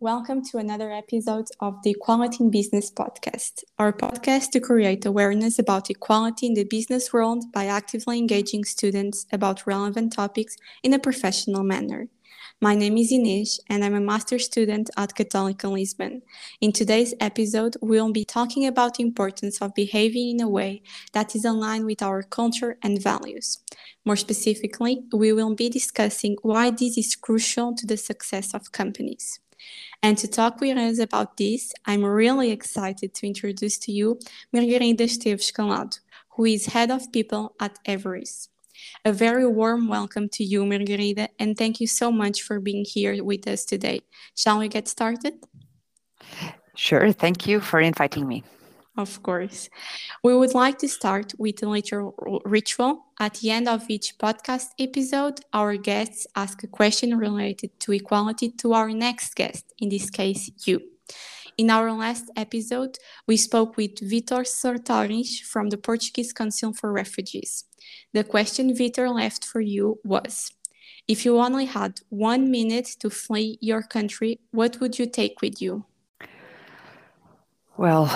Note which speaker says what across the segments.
Speaker 1: Welcome to another episode of the Equality in Business podcast, our podcast to create awareness about equality in the business world by actively engaging students about relevant topics in a professional manner. My name is Inês, and I'm a master student at Católica Lisbon. In today's episode, we'll be talking about the importance of behaving in a way that is aligned with our culture and values. More specifically, we will be discussing why this is crucial to the success of companies. And to talk with us about this, I'm really excited to introduce to you Margarida Esteves Calado, who is Head of People at Everis. A very warm welcome to you, Margarida, and thank you so much for being here with us today. Shall we get started?
Speaker 2: Sure. Thank you for inviting me.
Speaker 1: Of course. We would like to start with a little ritual. At the end of each podcast episode, our guests ask a question related to equality to our next guest, in this case, you. In our last episode, we spoke with Vitor Sartori from the Portuguese Council for Refugees. The question Vitor left for you was If you only had one minute to flee your country, what would you take with you?
Speaker 2: Well,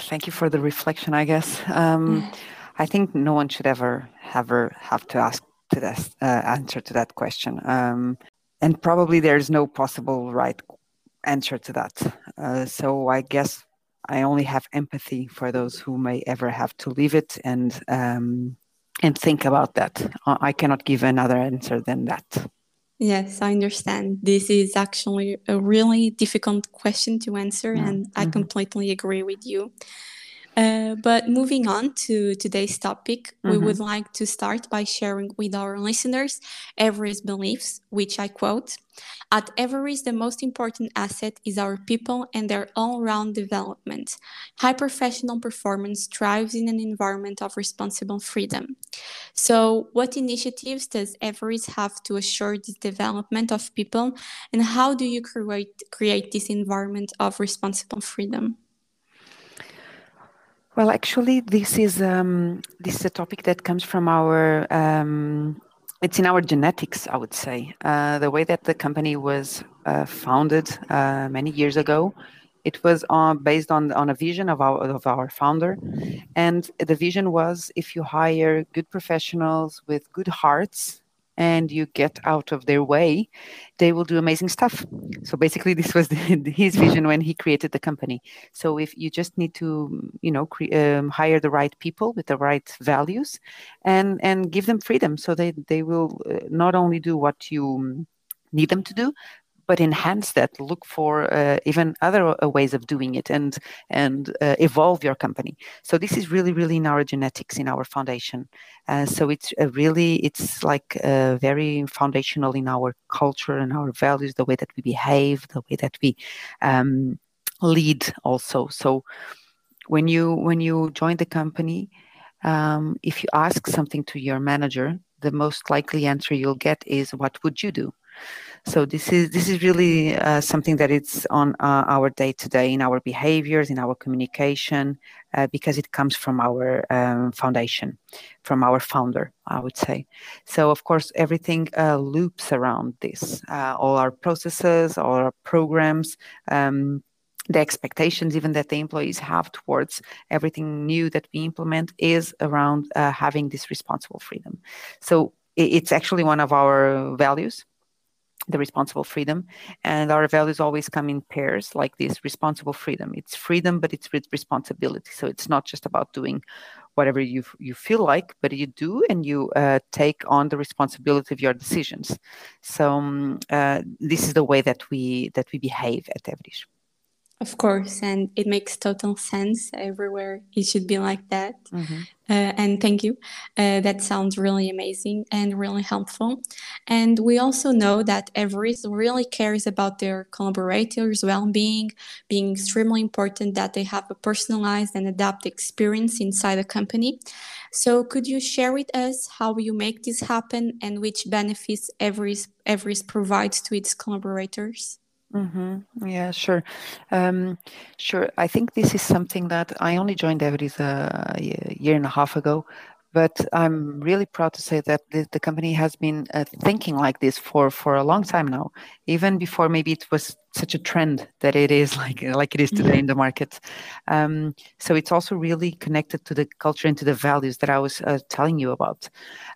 Speaker 2: thank you for the reflection, I guess. Um, I think no one should ever, ever have to ask to this, uh, answer to that question. Um, and probably there's no possible right answer to that. Uh, so I guess I only have empathy for those who may ever have to leave it and um, and think about that. I cannot give another answer than that.
Speaker 1: Yes, I understand. This is actually a really difficult question to answer, mm-hmm. and I mm-hmm. completely agree with you. Uh, but moving on to today's topic, mm-hmm. we would like to start by sharing with our listeners Everis beliefs, which I quote At Everis, the most important asset is our people and their all round development. High professional performance thrives in an environment of responsible freedom. So, what initiatives does Everis have to assure the development of people, and how do you create, create this environment of responsible freedom?
Speaker 2: Well, actually, this is um, this is a topic that comes from our. Um, it's in our genetics, I would say. Uh, the way that the company was uh, founded uh, many years ago, it was based on on a vision of our of our founder, and the vision was if you hire good professionals with good hearts and you get out of their way, they will do amazing stuff. So basically, this was the, his vision when he created the company. So if you just need to, you know, cre- um, hire the right people with the right values, and and give them freedom, so they they will uh, not only do what you need them to do, but enhance that. Look for uh, even other uh, ways of doing it and and uh, evolve your company. So this is really really in our genetics in our foundation. Uh, so it's really it's like uh, very foundational in our culture and our values the way that we behave the way that we um, lead also. So when you when you join the company um, if you ask something to your manager the most likely answer you'll get is what would you do so this is this is really uh, something that it's on uh, our day to day in our behaviors, in our communication, uh, because it comes from our um, foundation, from our founder, I would say. So of course everything uh, loops around this, uh, all our processes, all our programs. Um, the expectations even that the employees have towards everything new that we implement is around uh, having this responsible freedom so it's actually one of our values the responsible freedom. And our values always come in pairs like this responsible freedom. It's freedom but it's with responsibility. So it's not just about doing whatever you you feel like but you do and you uh, take on the responsibility of your decisions. So um, uh, this is the way that we that we behave at Everis.
Speaker 1: Of course, and it makes total sense. Everywhere it should be like that. Mm-hmm. Uh, and thank you. Uh, that sounds really amazing and really helpful. And we also know that Everis really cares about their collaborators' well-being, being extremely important that they have a personalized and adapted experience inside the company. So, could you share with us how you make this happen and which benefits Everis Everis provides to its collaborators?
Speaker 2: Mm-hmm. Yeah, sure. Um, sure. I think this is something that I only joined Everis a, a year and a half ago, but I'm really proud to say that the, the company has been uh, thinking like this for, for a long time now, even before maybe it was such a trend that it is like like it is today mm-hmm. in the market. Um, so it's also really connected to the culture and to the values that I was uh, telling you about.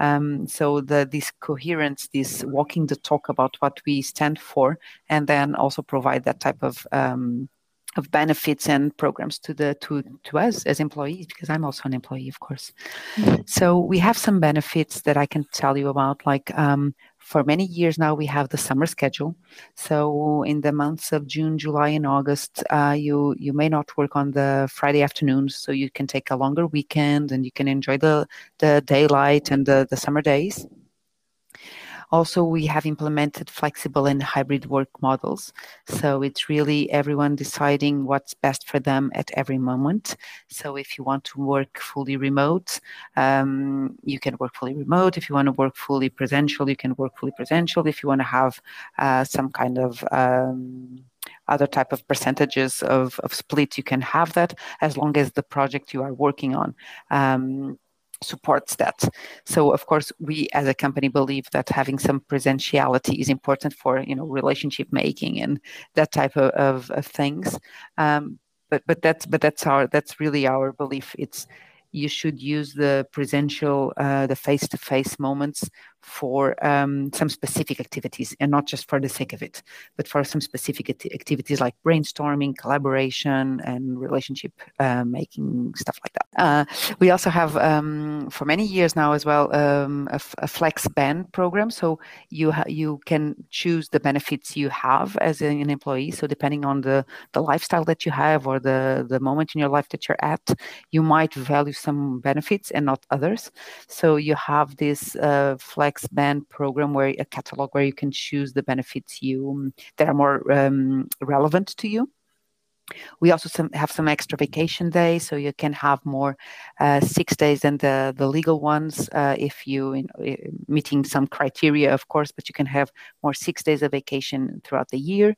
Speaker 2: Um, so the this coherence, this walking the talk about what we stand for, and then also provide that type of um, of benefits and programs to the to to us as employees because i'm also an employee of course mm-hmm. so we have some benefits that i can tell you about like um, for many years now we have the summer schedule. So in the months of june july and august uh, you you may not work on the friday afternoons so you can take a longer weekend and you can enjoy the the daylight and the, the summer days also, we have implemented flexible and hybrid work models. So it's really everyone deciding what's best for them at every moment. So if you want to work fully remote, um, you can work fully remote. If you want to work fully presential, you can work fully presential. If you want to have uh, some kind of um, other type of percentages of, of split you can have that as long as the project you are working on um, supports that. So of course, we as a company believe that having some presentiality is important for you know relationship making and that type of, of, of things. Um, but but that's but that's our that's really our belief. It's you should use the presential, uh, the face-to-face moments for um, some specific activities and not just for the sake of it, but for some specific activities like brainstorming, collaboration, and relationship uh, making stuff like that. Uh, we also have um, for many years now as well um, a, a, flex band program. So you you can choose the benefits you have as an employee. So depending on the the lifestyle that you have or the the moment in your life that you're at, you might value some benefits and not others. So you have this uh, flex band program where a catalog where you can choose the benefits you that are more um, relevant to you. We also some, have some extra vacation days, so you can have more uh, six days than the, the legal ones uh, if you uh, meeting some criteria, of course. But you can have more six days of vacation throughout the year,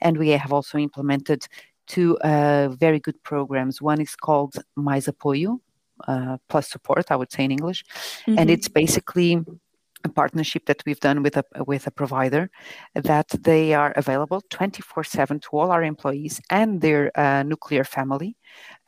Speaker 2: and we have also implemented two uh, very good programs. One is called Mais Apoio, uh, plus support, I would say in English, mm-hmm. and it's basically a partnership that we've done with a with a provider that they are available 24/7 to all our employees and their uh, nuclear family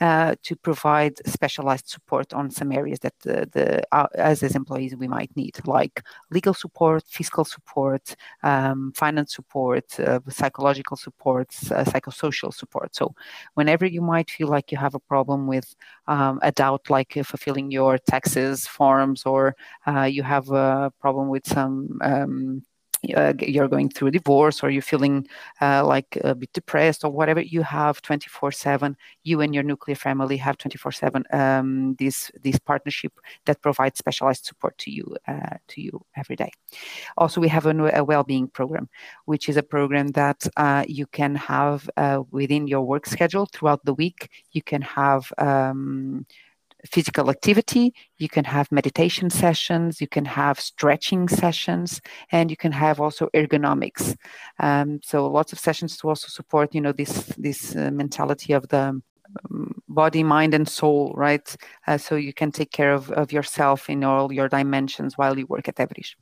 Speaker 2: to provide specialized support on some areas that the, the uh, as as employees we might need, like legal support, fiscal support, um, finance support, uh, psychological support, uh, psychosocial support. So, whenever you might feel like you have a problem with um, a doubt, like fulfilling your taxes forms, or uh, you have a problem with some um, uh, you're going through a divorce or you're feeling uh, like a bit depressed or whatever you have 24 7 you and your nuclear family have 24 7 um, this this partnership that provides specialized support to you uh, to you every day. Also we have a, a well-being program which is a program that uh, you can have uh, within your work schedule throughout the week. You can have um, physical activity, you can have meditation sessions, you can have stretching sessions, and you can have also ergonomics. Um, so lots of sessions to also support, you know, this this uh, mentality of the um, body, mind, and soul, right? Uh, so you can take care of, of yourself in all your dimensions while you work at Everis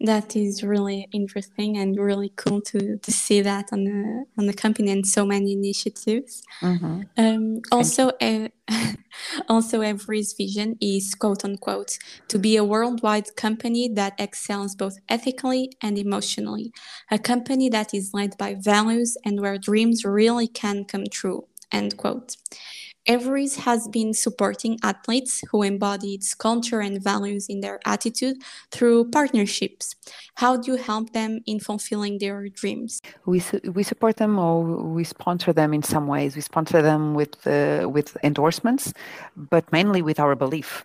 Speaker 1: that is really interesting and really cool to, to see that on the on the company and so many initiatives. Mm-hmm. Um, also, uh, also Everis vision is quote unquote to be a worldwide company that excels both ethically and emotionally, a company that is led by values and where dreams really can come true. End quote. Everis has been supporting athletes who embody its culture and values in their attitude through partnerships. How do you help them in fulfilling their dreams?
Speaker 2: We, su- we support them or we sponsor them in some ways. We sponsor them with, uh, with endorsements, but mainly with our belief.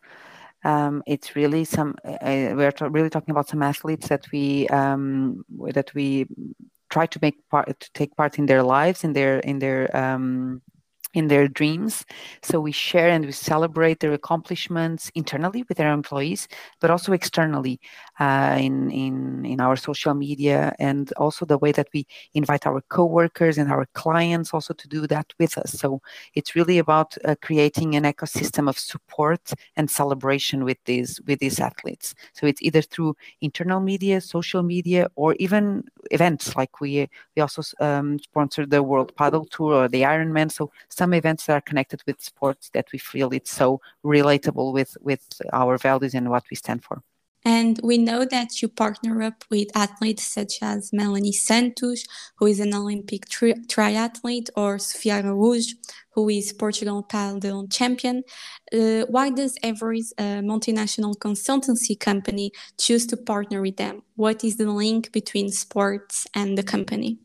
Speaker 2: Um, it's really some uh, we're t- really talking about some athletes that we um, that we try to make part to take part in their lives in their in their um, in their dreams. So we share and we celebrate their accomplishments internally with our employees, but also externally uh, in, in, in our social media and also the way that we invite our coworkers and our clients also to do that with us. So it's really about uh, creating an ecosystem of support and celebration with these with these athletes. So it's either through internal media, social media, or even events like we we also um, sponsor the World Padel Tour or the Ironman. So some events that are connected with sports that we feel it's so relatable with with our values and what we stand for.
Speaker 1: And we know that you partner up with athletes such as Melanie Santos, who is an Olympic tri- triathlete, or Sofia Araújo, who is Portugal padel champion. Uh, why does Everis, a multinational consultancy company, choose to partner with them? What is the link between sports and the company?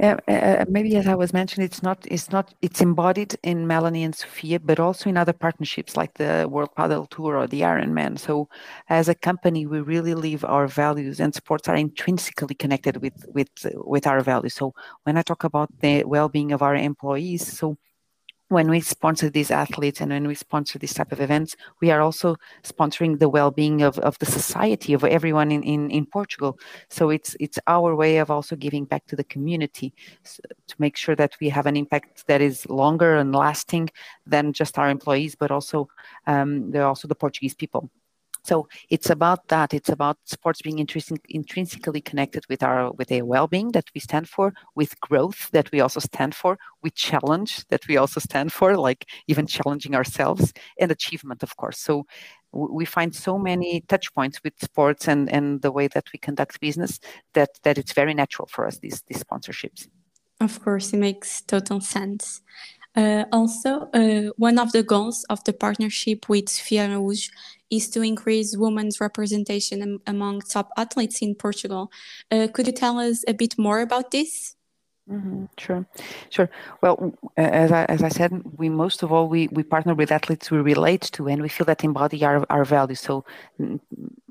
Speaker 2: Uh, uh, maybe as I was mentioning, it's not it's not it's embodied in Melanie and Sofia, but also in other partnerships like the World Padel Tour or the Ironman. So, as a company, we really live our values, and sports are intrinsically connected with with with our values. So, when I talk about the well-being of our employees, so when we sponsor these athletes and when we sponsor these type of events, we are also sponsoring the well-being of, of the society of everyone in, in, in Portugal. So it's it's our way of also giving back to the community to make sure that we have an impact that is longer and lasting than just our employees, but also um, also the Portuguese people. So it's about that. It's about sports being intrinsic, intrinsically connected with our with a well-being that we stand for, with growth that we also stand for, with challenge that we also stand for, like even challenging ourselves, and achievement, of course. So we find so many touch points with sports and and the way that we conduct business that that it's very natural for us these these sponsorships.
Speaker 1: Of course, it makes total sense. Uh, also, uh, one of the goals of the partnership with Sofia Araújo is to increase women's representation am- among top athletes in Portugal. Uh, could you tell us a bit more about this?
Speaker 2: Mm-hmm, sure, sure. Well, as I, as I said, we most of all we, we partner with athletes we relate to, and we feel that embody our, our values. So, mm,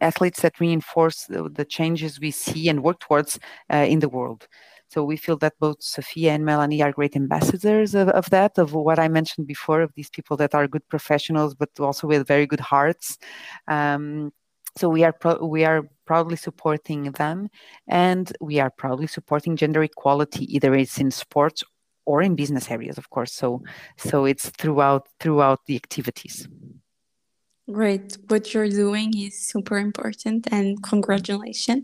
Speaker 2: athletes that reinforce the, the changes we see and work towards uh, in the world. So we feel that both Sofia and Melanie are great ambassadors of, of that, of what I mentioned before, of these people that are good professionals, but also with very good hearts. Um, so we are pro- we are proudly supporting them, and we are proudly supporting gender equality, either it's in sports or in business areas, of course. So so it's throughout throughout the activities.
Speaker 1: Great. What you're doing is super important and congratulations.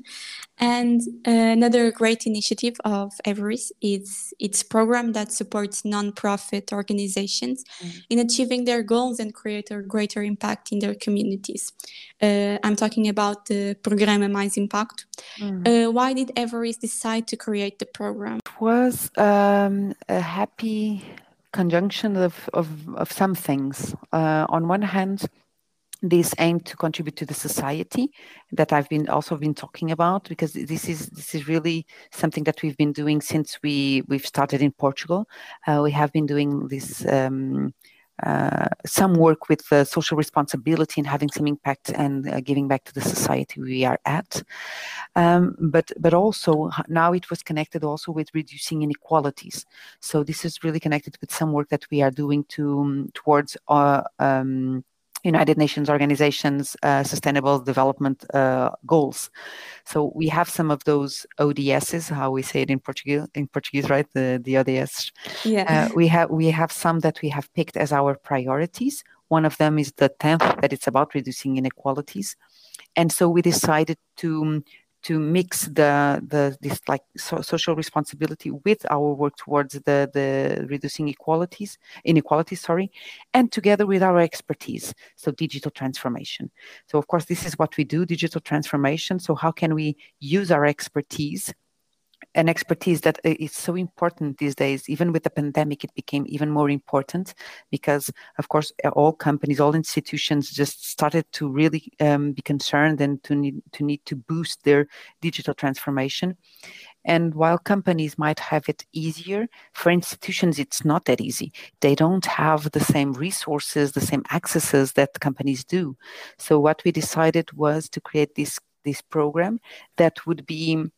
Speaker 1: And uh, another great initiative of Everis is its program that supports nonprofit organizations mm. in achieving their goals and create a greater impact in their communities. Uh, I'm talking about the Programa Mais Impacto. Mm. Uh, why did Everis decide to create the program?
Speaker 2: It was um, a happy conjunction of, of, of some things. Uh, on one hand, this aim to contribute to the society that I've been also been talking about because this is this is really something that we've been doing since we we've started in Portugal. Uh, we have been doing this. Um, uh, some work with uh, social responsibility and having some impact and uh, giving back to the society we are at. Um, but but also now it was connected also with reducing inequalities. So this is really connected with some work that we are doing to um, towards uh, um, United Nations organizations uh, sustainable development uh, goals. So we have some of those ODSs, how we say it in Portuguese, in Portuguese, right? The the ODS. Yeah. Uh, we have we have some that we have picked as our priorities. One of them is the tenth that it's about reducing inequalities, and so we decided to to mix the the this like so, social responsibility with our work towards the the reducing equalities inequalities sorry and together with our expertise so digital transformation. So of course this is what we do digital transformation. So how can we use our expertise an expertise that is so important these days. Even with the pandemic, it became even more important because, of course, all companies, all institutions just started to really um, be concerned and to need to need to boost their digital transformation. And while companies might have it easier, for institutions, it's not that easy. They don't have the same resources, the same accesses that companies do. So what we decided was to create this this program that would be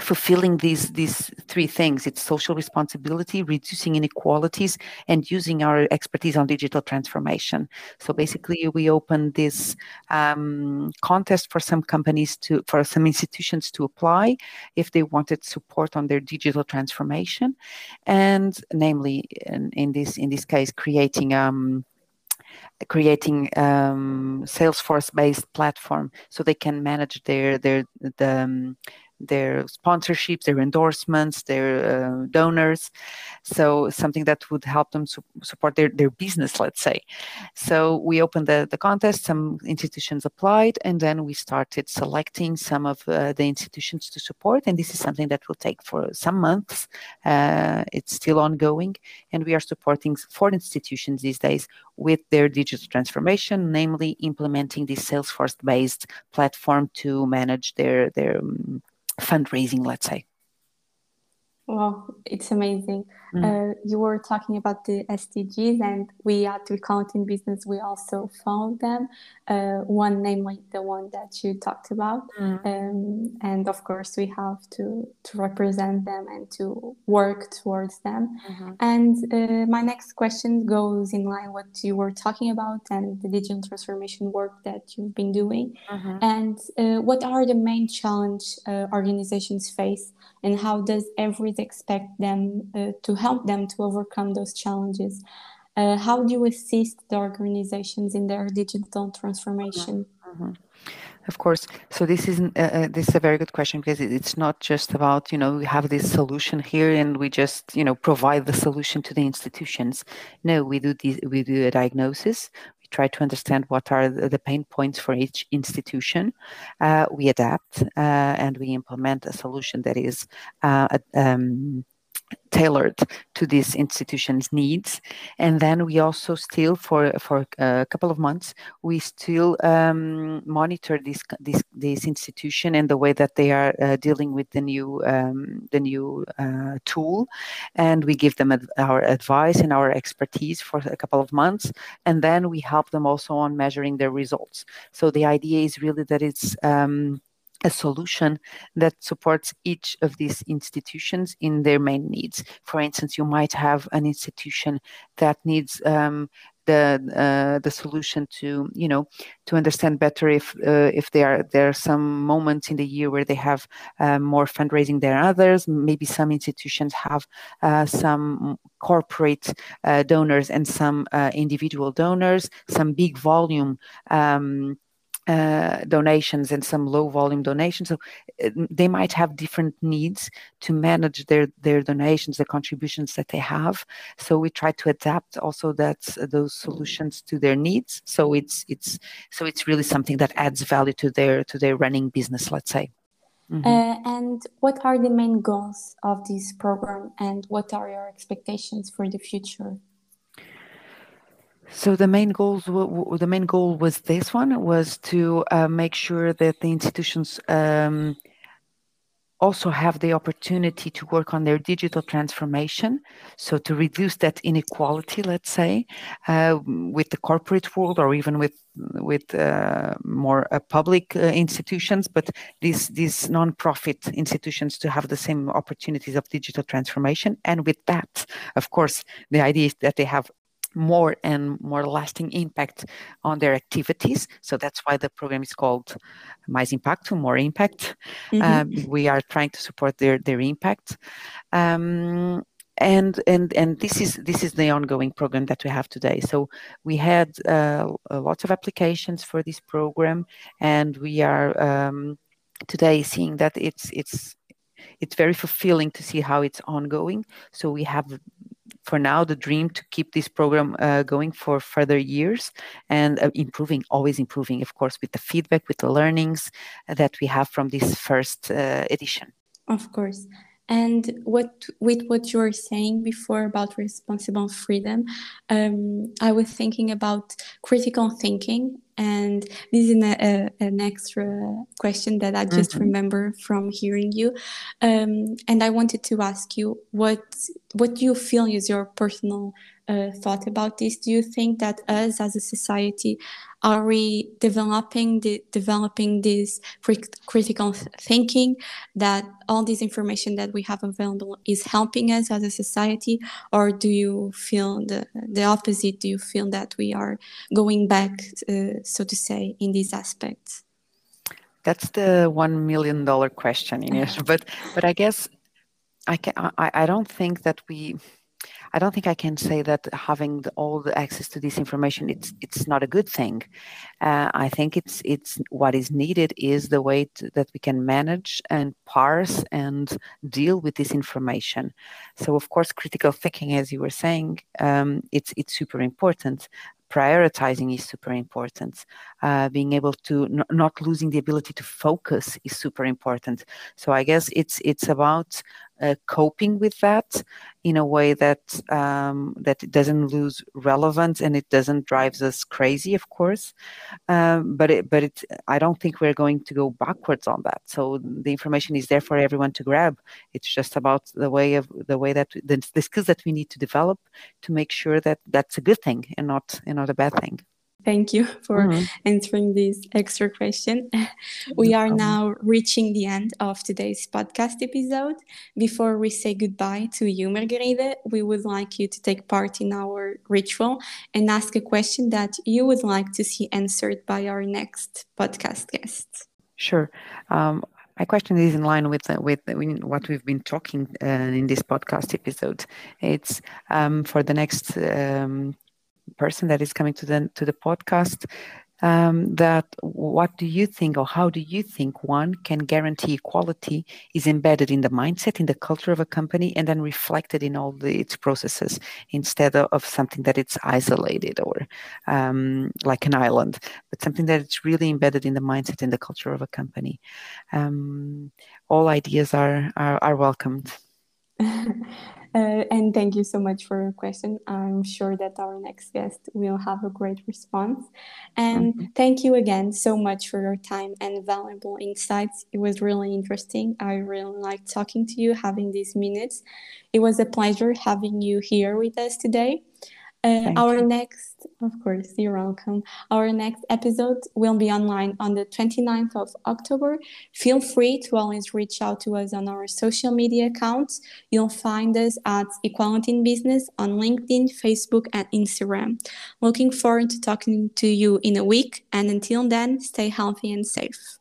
Speaker 2: fulfilling these these three things. It's social responsibility reducing inequalities and using our expertise on digital transformation. So basically we opened this um, contest for some companies to for some institutions to apply if they wanted support on their digital transformation. And namely in, in this in this case creating um, creating um, Salesforce based platform so they can manage their their the um, their sponsorships, their endorsements, their uh, donors. So something that would help them su- support their, their business, let's say. So we opened the, the contest, some institutions applied, and then we started selecting some of uh, the institutions to support. And this is something that will take for some months. Uh, it's still ongoing, and we are supporting four institutions these days with their digital transformation, namely implementing this Salesforce-based platform to manage their their um, fundraising, let's say.
Speaker 1: Wow, it's amazing. Mm. Uh, you were talking about the SDGs, and we at Recounting Business we also found them. Uh, one, namely the one that you talked about, mm. um, and of course we have to to represent them and to work towards them. Mm-hmm. And uh, my next question goes in line what you were talking about and the digital transformation work that you've been doing. Mm-hmm. And uh, what are the main challenge uh, organizations face, and how does Everis expect them uh, to help them to overcome those challenges. Uh, how do you assist the organizations in their digital transformation? Mm-hmm.
Speaker 2: Of course. So this is uh, uh, this is a very good question because it's not just about you know we have this solution here and we just you know provide the solution to the institutions. No, we do this, we do a diagnosis. We try to understand what are the pain points for each institution. Uh, we adapt uh, and we implement a solution that is uh, um, tailored to this institution's needs. And then we also still for for a couple of months we still um, monitor this this this institution and the way that they are uh, dealing with the new um, the new uh, tool. And we give them ad- our advice and our expertise for a couple of months. And then we help them also on measuring their results. So the idea is really that it's um, a solution that supports each of these institutions in their main needs. For instance, you might have an institution that needs um, the uh, the solution to you know to understand better if uh, if there are there are some moments in the year where they have uh, more fundraising than others. Maybe some institutions have uh, some corporate uh, donors and some uh, individual donors, some big volume. Um, donations and some low volume donations. So uh, they might have different needs to manage their their donations, the contributions that they have. So we try to adapt also that uh, those solutions to their needs. So it's it's so it's really something that adds value to their to their running business. Let's say.
Speaker 1: Mm-hmm. Uh, and what are the main goals of this program, and what are your expectations for the future?
Speaker 2: So the main goals, the main goal was this one was to uh, make sure that the institutions um, also have the opportunity to work on their digital transformation. So to reduce that inequality, let's say, uh, with the corporate world or even with with uh, more uh, public uh, institutions, but these these nonprofit institutions to have the same opportunities of digital transformation. And with that, of course, the idea is that they have more and more lasting impact on their activities. So that's why the program is called Mais Impacto, More Impact. Mm-hmm. Um, we are trying to support their their impact. Um, and and and this is this is the ongoing program that we have today. So we had uh, lots of applications for this program, and we are um, today seeing that it's it's it's very fulfilling to see how it's ongoing. So we have for now the dream to keep this program uh, going for further years and uh, improving, always improving, of course, with the feedback, with the learnings that we have from this first uh, edition.
Speaker 1: Of course. And what with what you were saying before about responsible freedom, um, I was thinking about critical thinking, and this is a, a, an extra question that I just mm-hmm. remember from hearing you. Um, and I wanted to ask you what what do you feel is your personal uh, thought about this? Do you think that us as a society are we developing the developing this critical thinking that all this information that we have available is helping us as a society, or do you feel the the opposite? Do you feel that we are going back, uh, so to say, in these aspects?
Speaker 2: That's the one million dollar question, Ines. but but I guess I can I, I don't think that we I don't think I can say that having the, all the access to this information it's it's not a good thing. Uh, I think it's it's what is needed is the way to, that we can manage and parse and deal with this information. So of course, critical thinking, as you were saying, um, it's it's super important prioritizing is super important. Uh, being able to n- not losing the ability to focus is super important. So I guess it's it's about uh, coping with that in a way that um, that it doesn't lose relevance and it doesn't drives us crazy, of course. Um, but it, but it, I don't think we're going to go backwards on that. So the information is there for everyone to grab. It's just about the way of the way that the, the skills that we need to develop to make sure that that's a good thing and not and not a bad thing.
Speaker 1: Thank you for mm-hmm. answering this extra question. we are now reaching the end of today's podcast episode. Before we say goodbye to you, Margarida, we would like you to take part in our ritual and ask a question that you would like to see answered by our next podcast guest.
Speaker 2: Sure. Um, my question is in line with uh, with what we've been talking uh, in this podcast episode. It's um, for the next um, person that is coming to the to the podcast um, that what do you think or how do you think one can guarantee equality is embedded in the mindset in the culture of a company and then reflected in all the, its processes instead of, of something that it's isolated or um, like an island but something that it's really embedded in the mindset in the culture of a company. Um, all ideas are are, are welcomed
Speaker 1: Uh, and thank you so much for your question. I'm sure that our next guest will have a great response. And mm-hmm. thank you again so much for your time and valuable insights. It was really interesting. I really liked talking to you, having these minutes. It was a pleasure having you here with us today. Uh, our you. next, of course, you're welcome. Our next episode will be online on the 29th of October. Feel free to always reach out to us on our social media accounts. You'll find us at Equality in Business on LinkedIn, Facebook, and Instagram. Looking forward to talking to you in a week. And until then, stay healthy and safe.